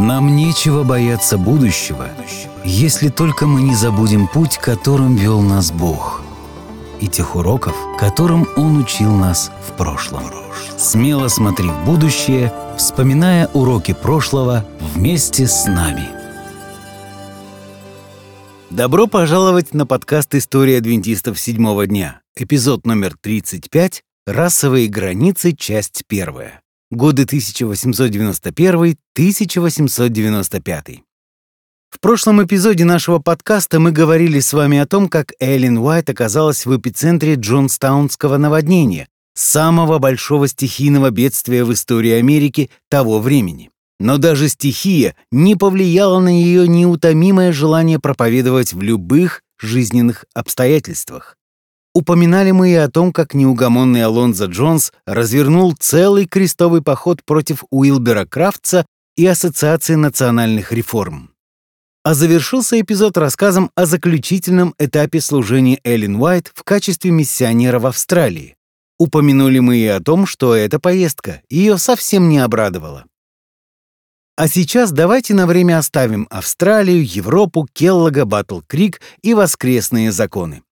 Нам нечего бояться будущего, если только мы не забудем путь, которым вел нас Бог, и тех уроков, которым Он учил нас в прошлом. Смело смотри в будущее, вспоминая уроки прошлого вместе с нами. Добро пожаловать на подкаст «История адвентистов седьмого дня», эпизод номер 35 «Расовые границы. Часть первая» годы 1891-1895. В прошлом эпизоде нашего подкаста мы говорили с вами о том, как Эллен Уайт оказалась в эпицентре Джонстаунского наводнения, самого большого стихийного бедствия в истории Америки того времени. Но даже стихия не повлияла на ее неутомимое желание проповедовать в любых жизненных обстоятельствах. Упоминали мы и о том, как неугомонный Алонзо Джонс развернул целый крестовый поход против Уилбера Крафтса и Ассоциации национальных реформ. А завершился эпизод рассказом о заключительном этапе служения Эллен Уайт в качестве миссионера в Австралии. Упомянули мы и о том, что эта поездка ее совсем не обрадовала. А сейчас давайте на время оставим Австралию, Европу, Келлога, Батл-Крик и воскресные законы.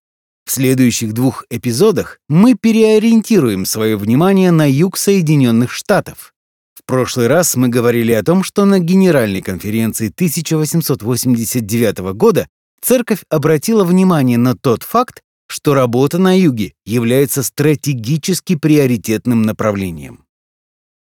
В следующих двух эпизодах мы переориентируем свое внимание на юг Соединенных Штатов. В прошлый раз мы говорили о том, что на Генеральной конференции 1889 года церковь обратила внимание на тот факт, что работа на юге является стратегически приоритетным направлением.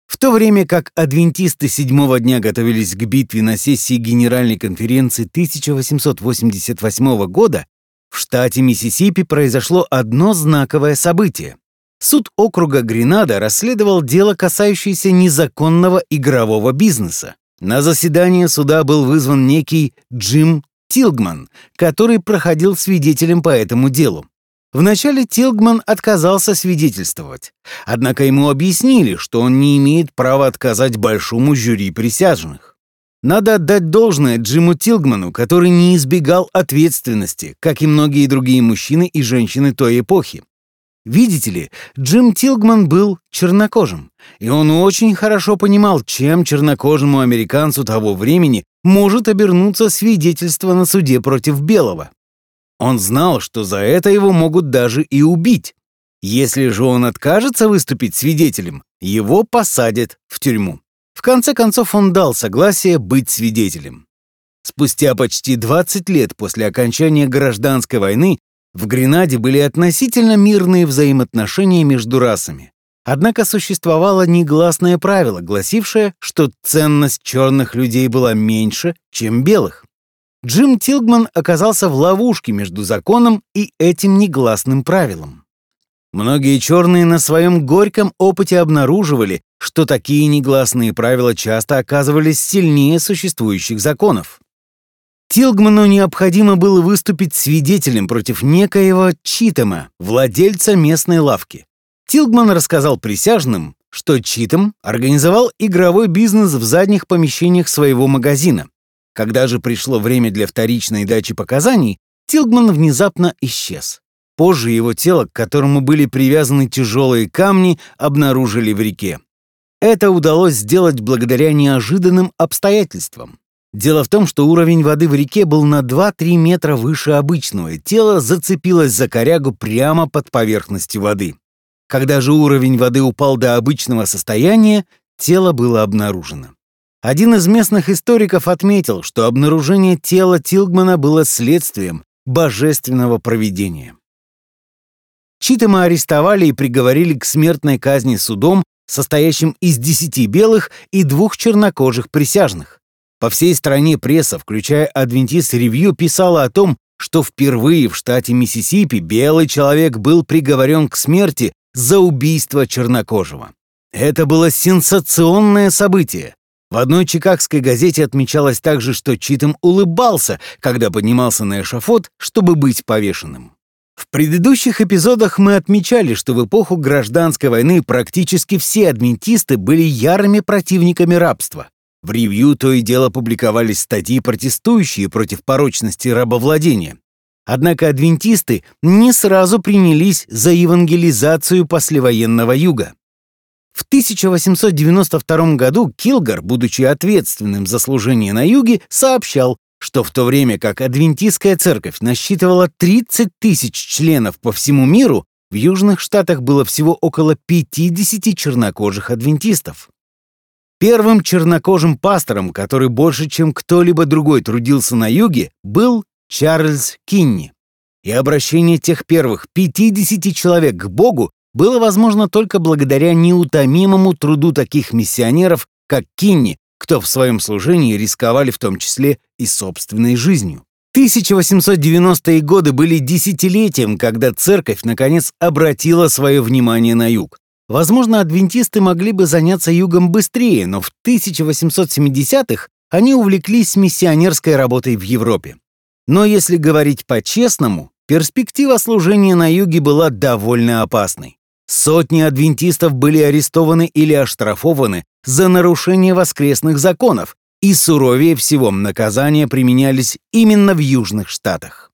В то время как адвентисты седьмого дня готовились к битве на сессии Генеральной конференции 1888 года, в штате Миссисипи произошло одно знаковое событие. Суд округа Гренада расследовал дело, касающееся незаконного игрового бизнеса. На заседание суда был вызван некий Джим Тилгман, который проходил свидетелем по этому делу. Вначале Тилгман отказался свидетельствовать, однако ему объяснили, что он не имеет права отказать большому жюри присяжных. Надо отдать должное Джиму Тилгману, который не избегал ответственности, как и многие другие мужчины и женщины той эпохи. Видите ли, Джим Тилгман был чернокожим, и он очень хорошо понимал, чем чернокожему американцу того времени может обернуться свидетельство на суде против белого. Он знал, что за это его могут даже и убить. Если же он откажется выступить свидетелем, его посадят в тюрьму. В конце концов он дал согласие быть свидетелем. Спустя почти 20 лет после окончания гражданской войны в Гренаде были относительно мирные взаимоотношения между расами. Однако существовало негласное правило, гласившее, что ценность черных людей была меньше, чем белых. Джим Тилгман оказался в ловушке между законом и этим негласным правилом. Многие черные на своем горьком опыте обнаруживали, что такие негласные правила часто оказывались сильнее существующих законов. Тилгману необходимо было выступить свидетелем против некоего Читема, владельца местной лавки. Тилгман рассказал присяжным, что Читем организовал игровой бизнес в задних помещениях своего магазина. Когда же пришло время для вторичной дачи показаний, Тилгман внезапно исчез. Позже его тело, к которому были привязаны тяжелые камни, обнаружили в реке. Это удалось сделать благодаря неожиданным обстоятельствам. Дело в том, что уровень воды в реке был на 2-3 метра выше обычного, и тело зацепилось за корягу прямо под поверхностью воды. Когда же уровень воды упал до обычного состояния, тело было обнаружено. Один из местных историков отметил, что обнаружение тела Тилгмана было следствием божественного провидения. Читама арестовали и приговорили к смертной казни судом состоящим из десяти белых и двух чернокожих присяжных. По всей стране пресса, включая Адвентист Ревью, писала о том, что впервые в штате Миссисипи белый человек был приговорен к смерти за убийство чернокожего. Это было сенсационное событие. В одной чикагской газете отмечалось также, что Читом улыбался, когда поднимался на эшафот, чтобы быть повешенным. В предыдущих эпизодах мы отмечали, что в эпоху гражданской войны практически все адвентисты были ярыми противниками рабства. В ревью то и дело публиковались статьи, протестующие против порочности рабовладения. Однако адвентисты не сразу принялись за евангелизацию послевоенного юга. В 1892 году Килгар, будучи ответственным за служение на юге, сообщал, что в то время как адвентистская церковь насчитывала 30 тысяч членов по всему миру, в Южных Штатах было всего около 50 чернокожих адвентистов. Первым чернокожим пастором, который больше, чем кто-либо другой трудился на юге, был Чарльз Кинни. И обращение тех первых 50 человек к Богу было возможно только благодаря неутомимому труду таких миссионеров, как Кинни, кто в своем служении рисковали в том числе и собственной жизнью. 1890-е годы были десятилетием, когда церковь наконец обратила свое внимание на юг. Возможно, адвентисты могли бы заняться югом быстрее, но в 1870-х они увлеклись миссионерской работой в Европе. Но если говорить по-честному, перспектива служения на юге была довольно опасной. Сотни адвентистов были арестованы или оштрафованы за нарушение воскресных законов, и суровее всего наказания применялись именно в Южных Штатах.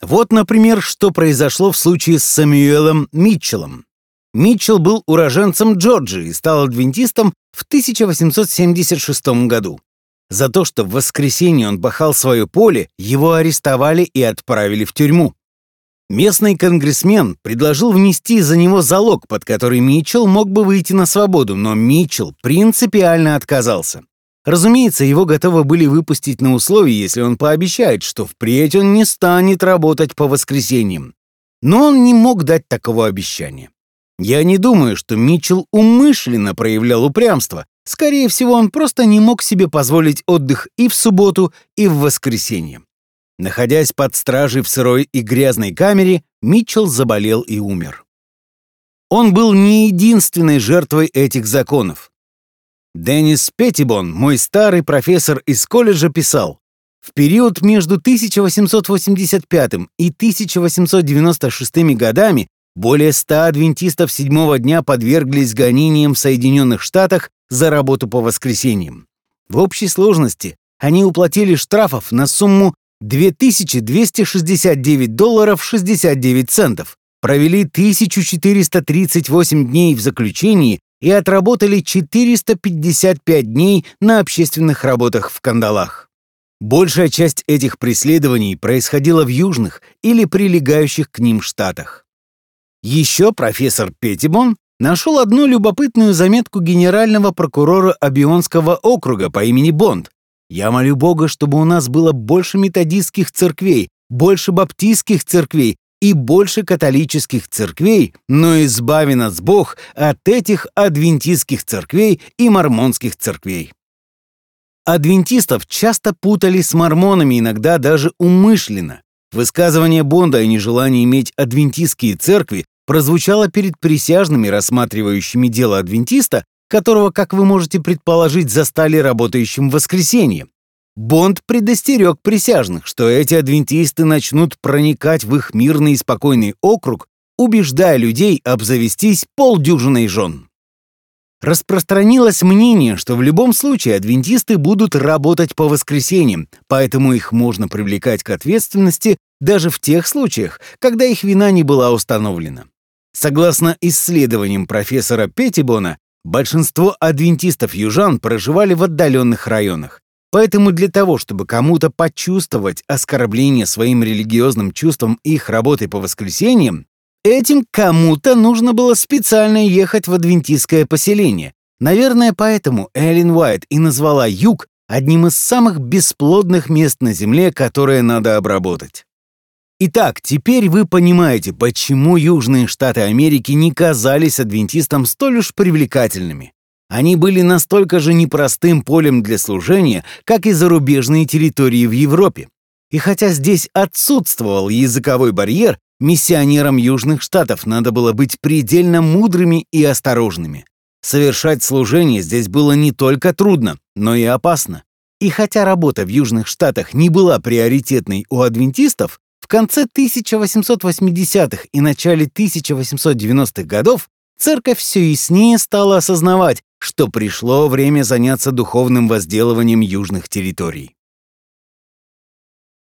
Вот, например, что произошло в случае с Сэмюэлом Митчеллом. Митчелл был уроженцем Джорджии и стал адвентистом в 1876 году. За то, что в воскресенье он пахал свое поле, его арестовали и отправили в тюрьму. Местный конгрессмен предложил внести за него залог, под который Митчелл мог бы выйти на свободу, но Митчелл принципиально отказался. Разумеется, его готовы были выпустить на условии, если он пообещает, что впредь он не станет работать по воскресеньям. Но он не мог дать такого обещания. Я не думаю, что Митчелл умышленно проявлял упрямство. Скорее всего, он просто не мог себе позволить отдых и в субботу, и в воскресенье. Находясь под стражей в сырой и грязной камере, Митчелл заболел и умер. Он был не единственной жертвой этих законов. Деннис Петтибон, мой старый профессор из колледжа, писал, в период между 1885 и 1896 годами более 100 адвентистов седьмого дня подверглись гонениям в Соединенных Штатах за работу по воскресеньям. В общей сложности они уплатили штрафов на сумму 2269 долларов 69 центов, провели 1438 дней в заключении и отработали 455 дней на общественных работах в кандалах. Большая часть этих преследований происходила в южных или прилегающих к ним штатах. Еще профессор Петтибон нашел одну любопытную заметку генерального прокурора Абионского округа по имени Бонд, я молю Бога, чтобы у нас было больше методистских церквей, больше баптистских церквей и больше католических церквей, но избави нас Бог от этих адвентистских церквей и мормонских церквей. Адвентистов часто путали с мормонами, иногда даже умышленно. Высказывание Бонда о нежелании иметь адвентистские церкви прозвучало перед присяжными, рассматривающими дело адвентиста, которого, как вы можете предположить, застали работающим в воскресенье. Бонд предостерег присяжных, что эти адвентисты начнут проникать в их мирный и спокойный округ, убеждая людей обзавестись полдюжиной жен. Распространилось мнение, что в любом случае адвентисты будут работать по воскресеньям, поэтому их можно привлекать к ответственности даже в тех случаях, когда их вина не была установлена. Согласно исследованиям профессора Петтибона, Большинство адвентистов-южан проживали в отдаленных районах. Поэтому для того, чтобы кому-то почувствовать оскорбление своим религиозным чувством их работы по воскресеньям, этим кому-то нужно было специально ехать в адвентистское поселение. Наверное, поэтому Эллен Уайт и назвала юг одним из самых бесплодных мест на Земле, которые надо обработать. Итак, теперь вы понимаете, почему Южные Штаты Америки не казались адвентистам столь уж привлекательными. Они были настолько же непростым полем для служения, как и зарубежные территории в Европе. И хотя здесь отсутствовал языковой барьер, миссионерам Южных Штатов надо было быть предельно мудрыми и осторожными. Совершать служение здесь было не только трудно, но и опасно. И хотя работа в Южных Штатах не была приоритетной у адвентистов, в конце 1880-х и начале 1890-х годов церковь все яснее стала осознавать, что пришло время заняться духовным возделыванием южных территорий.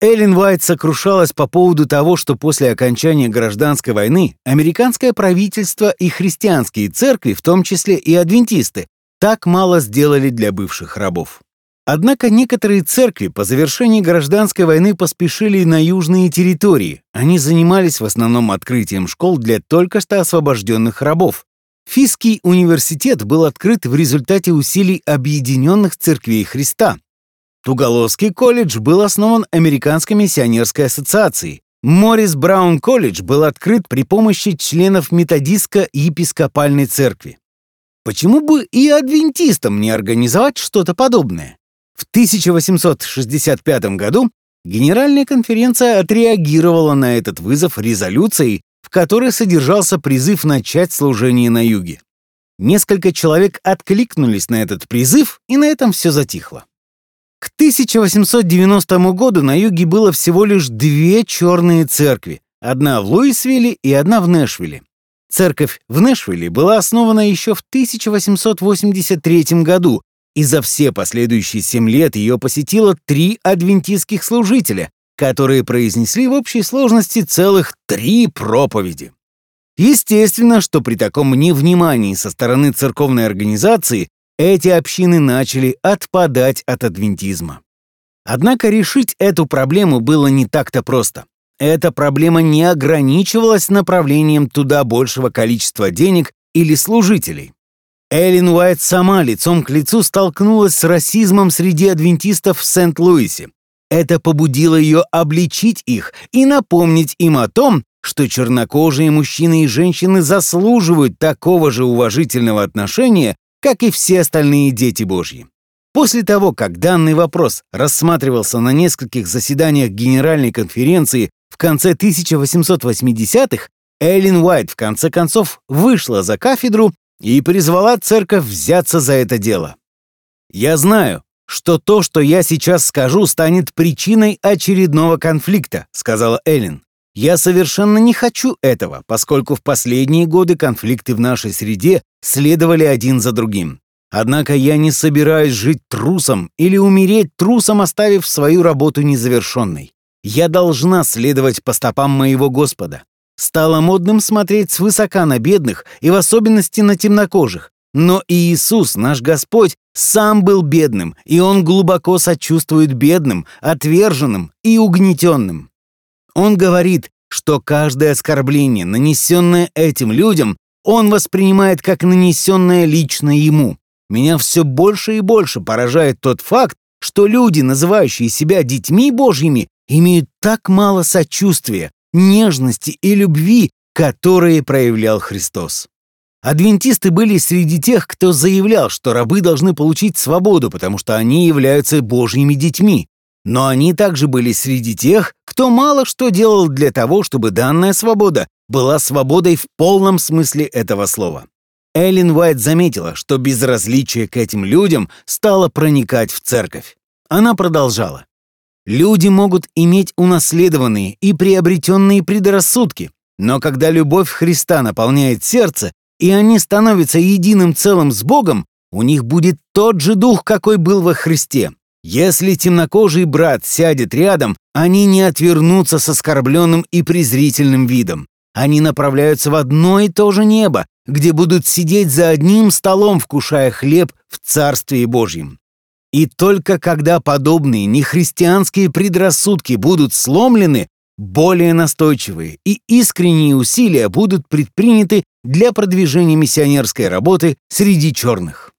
Эллен Уайт сокрушалась по поводу того, что после окончания гражданской войны американское правительство и христианские церкви, в том числе и адвентисты, так мало сделали для бывших рабов. Однако некоторые церкви по завершении гражданской войны поспешили на южные территории. Они занимались в основном открытием школ для только что освобожденных рабов. Фиский университет был открыт в результате усилий Объединенных Церквей Христа, Туголовский колледж был основан Американской миссионерской ассоциацией. Моррис Браун колледж был открыт при помощи членов методистско-епископальной церкви. Почему бы и адвентистам не организовать что-то подобное? В 1865 году Генеральная конференция отреагировала на этот вызов резолюцией, в которой содержался призыв начать служение на юге. Несколько человек откликнулись на этот призыв, и на этом все затихло. К 1890 году на юге было всего лишь две черные церкви, одна в Луисвилле и одна в Нэшвилле. Церковь в Нэшвилле была основана еще в 1883 году, и за все последующие семь лет ее посетило три адвентистских служителя, которые произнесли в общей сложности целых три проповеди. Естественно, что при таком невнимании со стороны церковной организации эти общины начали отпадать от адвентизма. Однако решить эту проблему было не так-то просто. Эта проблема не ограничивалась направлением туда большего количества денег или служителей. Эллен Уайт сама лицом к лицу столкнулась с расизмом среди адвентистов в Сент-Луисе. Это побудило ее обличить их и напомнить им о том, что чернокожие мужчины и женщины заслуживают такого же уважительного отношения, как и все остальные дети Божьи. После того, как данный вопрос рассматривался на нескольких заседаниях Генеральной конференции в конце 1880-х, Эллен Уайт в конце концов вышла за кафедру и призвала церковь взяться за это дело. «Я знаю, что то, что я сейчас скажу, станет причиной очередного конфликта», сказала Эллен. Я совершенно не хочу этого, поскольку в последние годы конфликты в нашей среде следовали один за другим. Однако я не собираюсь жить трусом или умереть трусом, оставив свою работу незавершенной. Я должна следовать по стопам моего Господа. Стало модным смотреть свысока на бедных и в особенности на темнокожих. Но Иисус, наш Господь, сам был бедным, и Он глубоко сочувствует бедным, отверженным и угнетенным. Он говорит, что каждое оскорбление, нанесенное этим людям, он воспринимает как нанесенное лично ему. Меня все больше и больше поражает тот факт, что люди, называющие себя детьми Божьими, имеют так мало сочувствия, нежности и любви, которые проявлял Христос. Адвентисты были среди тех, кто заявлял, что рабы должны получить свободу, потому что они являются Божьими детьми. Но они также были среди тех, кто мало что делал для того, чтобы данная свобода была свободой в полном смысле этого слова. Эллен Уайт заметила, что безразличие к этим людям стало проникать в церковь. Она продолжала. Люди могут иметь унаследованные и приобретенные предрассудки, но когда любовь Христа наполняет сердце, и они становятся единым целым с Богом, у них будет тот же дух, какой был во Христе. Если темнокожий брат сядет рядом, они не отвернутся с оскорбленным и презрительным видом. Они направляются в одно и то же небо, где будут сидеть за одним столом, вкушая хлеб в Царстве Божьем. И только когда подобные нехристианские предрассудки будут сломлены, более настойчивые и искренние усилия будут предприняты для продвижения миссионерской работы среди черных.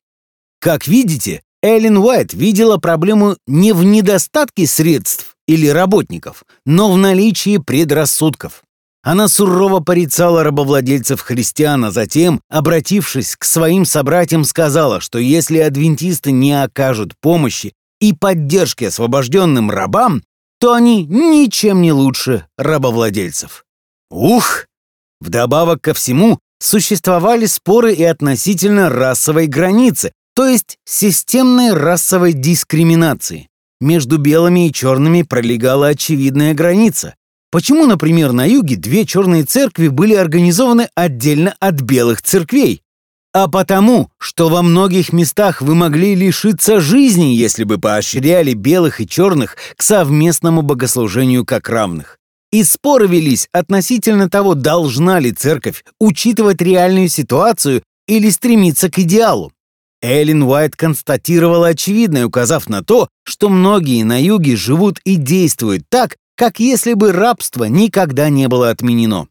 Как видите, Эллен Уайт видела проблему не в недостатке средств или работников, но в наличии предрассудков. Она сурово порицала рабовладельцев христиан, а затем, обратившись к своим собратьям, сказала, что если адвентисты не окажут помощи и поддержки освобожденным рабам, то они ничем не лучше рабовладельцев. Ух! Вдобавок ко всему, существовали споры и относительно расовой границы, то есть системной расовой дискриминации. Между белыми и черными пролегала очевидная граница. Почему, например, на юге две черные церкви были организованы отдельно от белых церквей? а потому, что во многих местах вы могли лишиться жизни, если бы поощряли белых и черных к совместному богослужению как равных. И споры велись относительно того, должна ли церковь учитывать реальную ситуацию или стремиться к идеалу. Эллен Уайт констатировала очевидное, указав на то, что многие на юге живут и действуют так, как если бы рабство никогда не было отменено.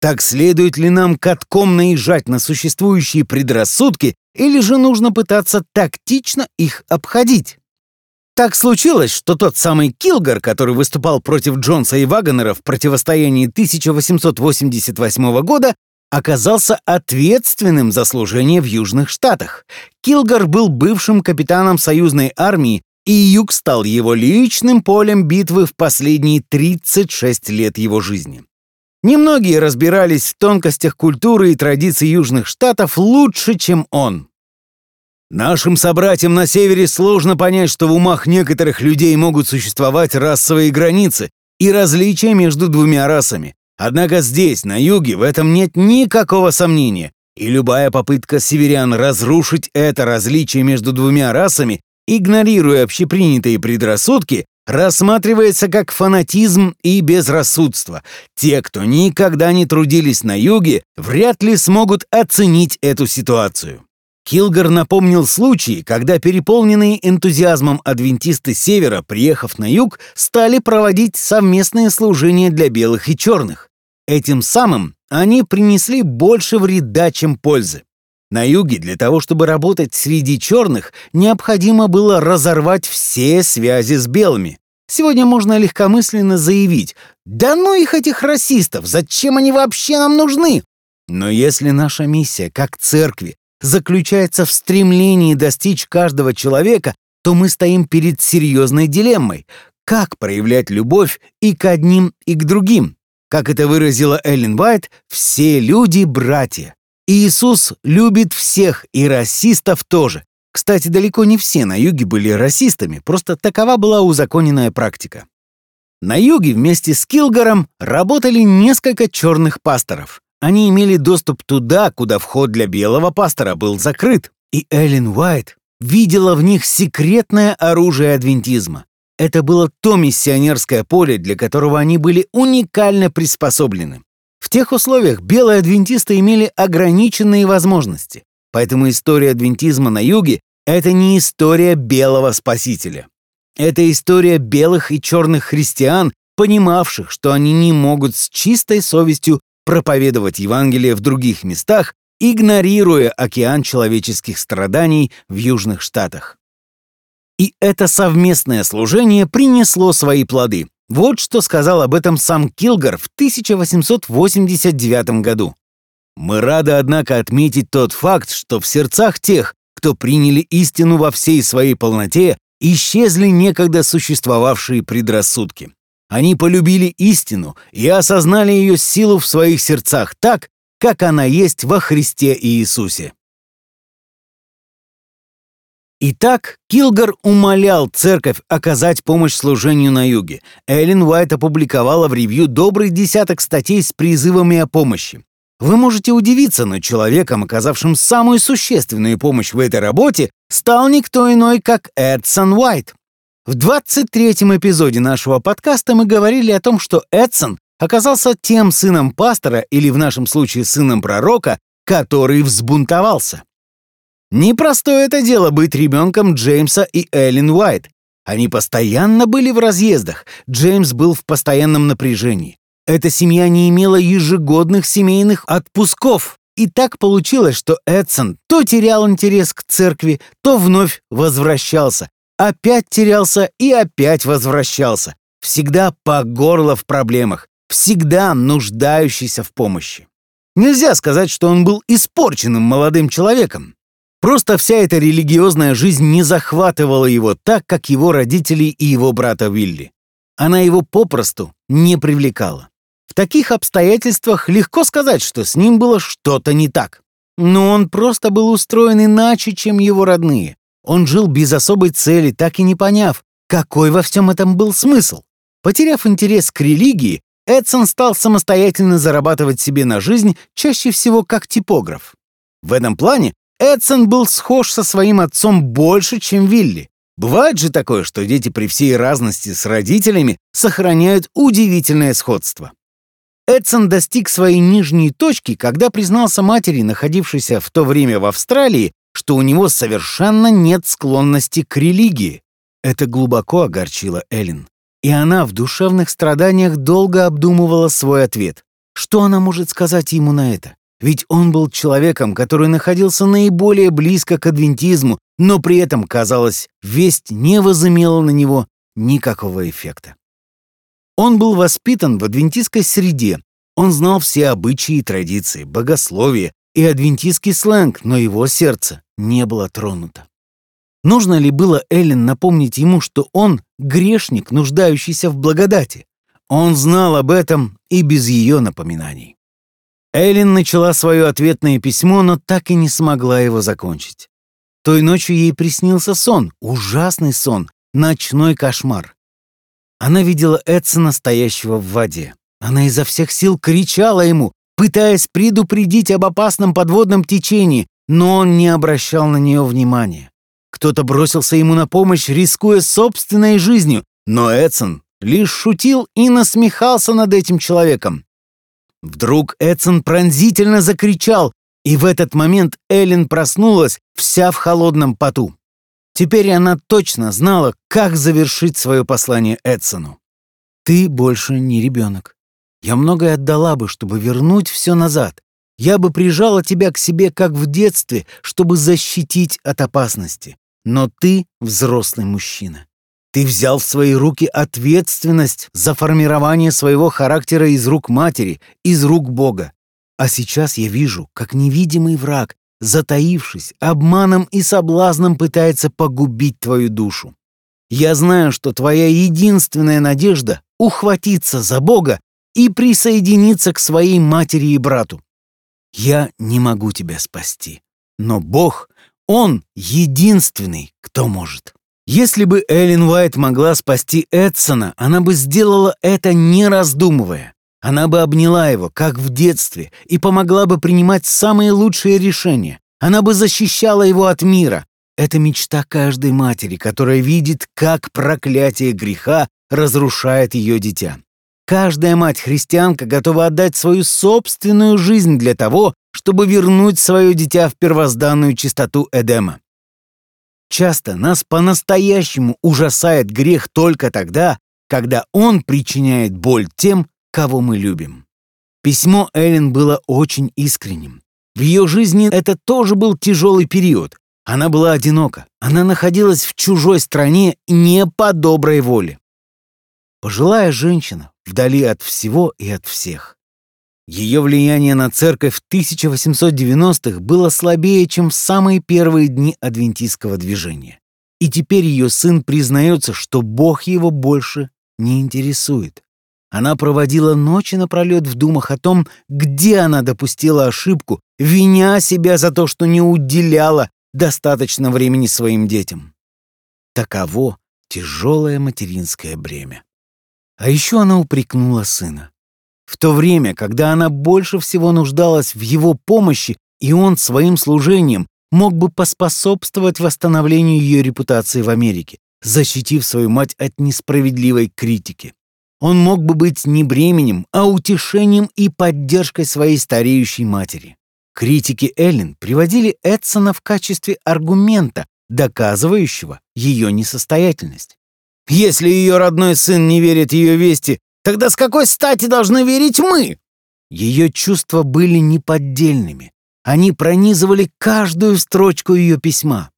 Так следует ли нам катком наезжать на существующие предрассудки, или же нужно пытаться тактично их обходить? Так случилось, что тот самый Килгар, который выступал против Джонса и Вагонера в противостоянии 1888 года, оказался ответственным за служение в Южных Штатах. Килгар был бывшим капитаном союзной армии, и Юг стал его личным полем битвы в последние 36 лет его жизни. Немногие разбирались в тонкостях культуры и традиций Южных Штатов лучше, чем он. Нашим собратьям на севере сложно понять, что в умах некоторых людей могут существовать расовые границы и различия между двумя расами. Однако здесь, на юге, в этом нет никакого сомнения, и любая попытка северян разрушить это различие между двумя расами, игнорируя общепринятые предрассудки, рассматривается как фанатизм и безрассудство. Те, кто никогда не трудились на юге, вряд ли смогут оценить эту ситуацию. Килгар напомнил случай, когда переполненные энтузиазмом адвентисты Севера, приехав на юг, стали проводить совместные служения для белых и черных. Этим самым они принесли больше вреда, чем пользы. На юге для того, чтобы работать среди черных, необходимо было разорвать все связи с белыми. Сегодня можно легкомысленно заявить «Да ну их этих расистов! Зачем они вообще нам нужны?» Но если наша миссия, как церкви, заключается в стремлении достичь каждого человека, то мы стоим перед серьезной дилеммой. Как проявлять любовь и к одним, и к другим? Как это выразила Эллен Уайт, все люди — братья. Иисус любит всех, и расистов тоже. Кстати, далеко не все на юге были расистами, просто такова была узаконенная практика. На юге вместе с Килгаром работали несколько черных пасторов. Они имели доступ туда, куда вход для белого пастора был закрыт. И Эллен Уайт видела в них секретное оружие адвентизма. Это было то миссионерское поле, для которого они были уникально приспособлены. В тех условиях белые адвентисты имели ограниченные возможности, поэтому история адвентизма на юге — это не история белого спасителя. Это история белых и черных христиан, понимавших, что они не могут с чистой совестью проповедовать Евангелие в других местах, игнорируя океан человеческих страданий в Южных Штатах. И это совместное служение принесло свои плоды. Вот что сказал об этом сам Килгар в 1889 году. Мы рады, однако, отметить тот факт, что в сердцах тех, кто приняли истину во всей своей полноте, исчезли некогда существовавшие предрассудки. Они полюбили истину и осознали ее силу в своих сердцах так, как она есть во Христе Иисусе. Итак, Килгар умолял церковь оказать помощь служению на юге. Эллен Уайт опубликовала в ревью добрый десяток статей с призывами о помощи. Вы можете удивиться, но человеком, оказавшим самую существенную помощь в этой работе, стал никто иной, как Эдсон Уайт. В 23-м эпизоде нашего подкаста мы говорили о том, что Эдсон оказался тем сыном пастора, или в нашем случае сыном пророка, который взбунтовался. Непростое это дело быть ребенком Джеймса и Эллен Уайт. Они постоянно были в разъездах. Джеймс был в постоянном напряжении. Эта семья не имела ежегодных семейных отпусков. И так получилось, что Эдсон то терял интерес к церкви, то вновь возвращался. Опять терялся и опять возвращался. Всегда по горло в проблемах. Всегда нуждающийся в помощи. Нельзя сказать, что он был испорченным молодым человеком. Просто вся эта религиозная жизнь не захватывала его так, как его родители и его брата Вилли. Она его попросту не привлекала. В таких обстоятельствах легко сказать, что с ним было что-то не так. Но он просто был устроен иначе, чем его родные. Он жил без особой цели, так и не поняв, какой во всем этом был смысл. Потеряв интерес к религии, Эдсон стал самостоятельно зарабатывать себе на жизнь, чаще всего как типограф. В этом плане Эдсон был схож со своим отцом больше, чем Вилли. Бывает же такое, что дети при всей разности с родителями сохраняют удивительное сходство. Эдсон достиг своей нижней точки, когда признался матери, находившейся в то время в Австралии, что у него совершенно нет склонности к религии. Это глубоко огорчило Эллен. И она в душевных страданиях долго обдумывала свой ответ. Что она может сказать ему на это? Ведь он был человеком, который находился наиболее близко к адвентизму, но при этом, казалось, весть не возымела на него никакого эффекта. Он был воспитан в адвентистской среде. Он знал все обычаи и традиции, богословие и адвентистский сленг, но его сердце не было тронуто. Нужно ли было Эллен напомнить ему, что он грешник, нуждающийся в благодати? Он знал об этом и без ее напоминаний. Эллен начала свое ответное письмо, но так и не смогла его закончить. Той ночью ей приснился сон, ужасный сон, ночной кошмар. Она видела Эдсона, стоящего в воде. Она изо всех сил кричала ему, пытаясь предупредить об опасном подводном течении, но он не обращал на нее внимания. Кто-то бросился ему на помощь, рискуя собственной жизнью, но Эдсон лишь шутил и насмехался над этим человеком. Вдруг Эдсон пронзительно закричал, и в этот момент Эллен проснулась, вся в холодном поту. Теперь она точно знала, как завершить свое послание Эдсону. «Ты больше не ребенок. Я многое отдала бы, чтобы вернуть все назад. Я бы прижала тебя к себе, как в детстве, чтобы защитить от опасности. Но ты взрослый мужчина. Ты взял в свои руки ответственность за формирование своего характера из рук матери, из рук Бога. А сейчас я вижу, как невидимый враг затаившись, обманом и соблазном пытается погубить твою душу. Я знаю, что твоя единственная надежда — ухватиться за Бога и присоединиться к своей матери и брату. Я не могу тебя спасти, но Бог, Он единственный, кто может. Если бы Эллен Уайт могла спасти Эдсона, она бы сделала это не раздумывая. Она бы обняла его, как в детстве, и помогла бы принимать самые лучшие решения. Она бы защищала его от мира. Это мечта каждой матери, которая видит, как проклятие греха разрушает ее дитя. Каждая мать-христианка готова отдать свою собственную жизнь для того, чтобы вернуть свое дитя в первозданную чистоту Эдема. Часто нас по-настоящему ужасает грех только тогда, когда он причиняет боль тем, кого мы любим. Письмо Эллен было очень искренним. В ее жизни это тоже был тяжелый период. Она была одинока. Она находилась в чужой стране не по доброй воле. Пожилая женщина, вдали от всего и от всех. Ее влияние на церковь в 1890-х было слабее, чем в самые первые дни адвентистского движения. И теперь ее сын признается, что Бог его больше не интересует. Она проводила ночи напролет в думах о том, где она допустила ошибку, виня себя за то, что не уделяла достаточно времени своим детям. Таково тяжелое материнское бремя. А еще она упрекнула сына. В то время, когда она больше всего нуждалась в его помощи, и он своим служением мог бы поспособствовать восстановлению ее репутации в Америке, защитив свою мать от несправедливой критики. Он мог бы быть не бременем, а утешением и поддержкой своей стареющей матери. Критики Эллен приводили Эдсона в качестве аргумента, доказывающего ее несостоятельность. Если ее родной сын не верит ее вести, тогда с какой стати должны верить мы? Ее чувства были неподдельными. Они пронизывали каждую строчку ее письма.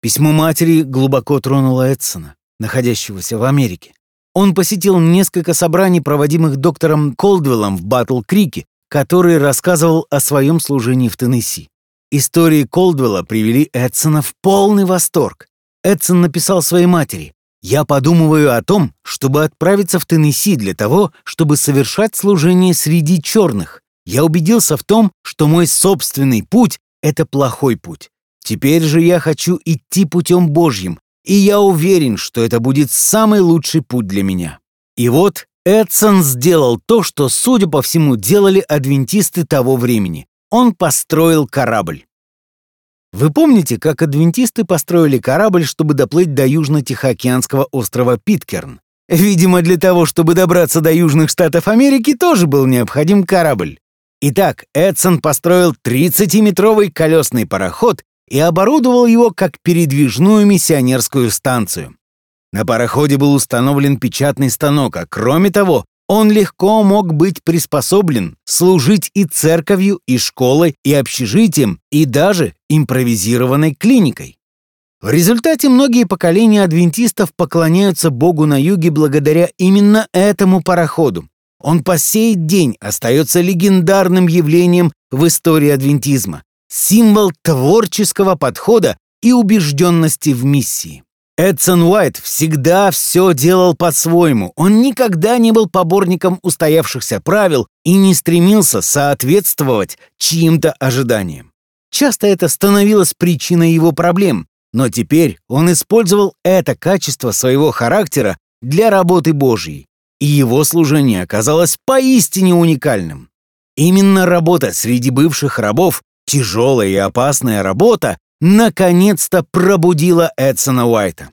Письмо матери глубоко тронуло Эдсона, находящегося в Америке. Он посетил несколько собраний, проводимых доктором Колдвеллом в Батл-Крике, который рассказывал о своем служении в Теннесси. Истории Колдвелла привели Эдсона в полный восторг. Эдсон написал своей матери, «Я подумываю о том, чтобы отправиться в Теннесси для того, чтобы совершать служение среди черных. Я убедился в том, что мой собственный путь — это плохой путь. Теперь же я хочу идти путем Божьим, и я уверен, что это будет самый лучший путь для меня. И вот Эдсон сделал то, что, судя по всему, делали адвентисты того времени. Он построил корабль. Вы помните, как адвентисты построили корабль, чтобы доплыть до южно-тихоокеанского острова Питкерн? Видимо, для того, чтобы добраться до Южных Штатов Америки, тоже был необходим корабль. Итак, Эдсон построил 30-метровый колесный пароход и оборудовал его как передвижную миссионерскую станцию. На пароходе был установлен печатный станок, а кроме того, он легко мог быть приспособлен служить и церковью, и школой, и общежитием, и даже импровизированной клиникой. В результате многие поколения адвентистов поклоняются Богу на юге благодаря именно этому пароходу. Он по сей день остается легендарным явлением в истории адвентизма, символ творческого подхода и убежденности в миссии. Эдсон Уайт всегда все делал по-своему. Он никогда не был поборником устоявшихся правил и не стремился соответствовать чьим-то ожиданиям. Часто это становилось причиной его проблем, но теперь он использовал это качество своего характера для работы Божьей, и его служение оказалось поистине уникальным. Именно работа среди бывших рабов, тяжелая и опасная работа, наконец-то пробудила Эдсона Уайта.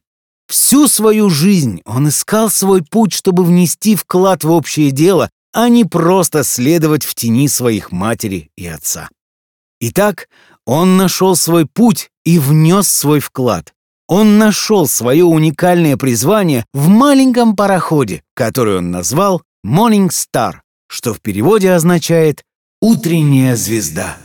Всю свою жизнь он искал свой путь, чтобы внести вклад в общее дело, а не просто следовать в тени своих матери и отца. Итак, он нашел свой путь и внес свой вклад. Он нашел свое уникальное призвание в маленьком пароходе, который он назвал Morning Star, что в переводе означает «утренняя звезда».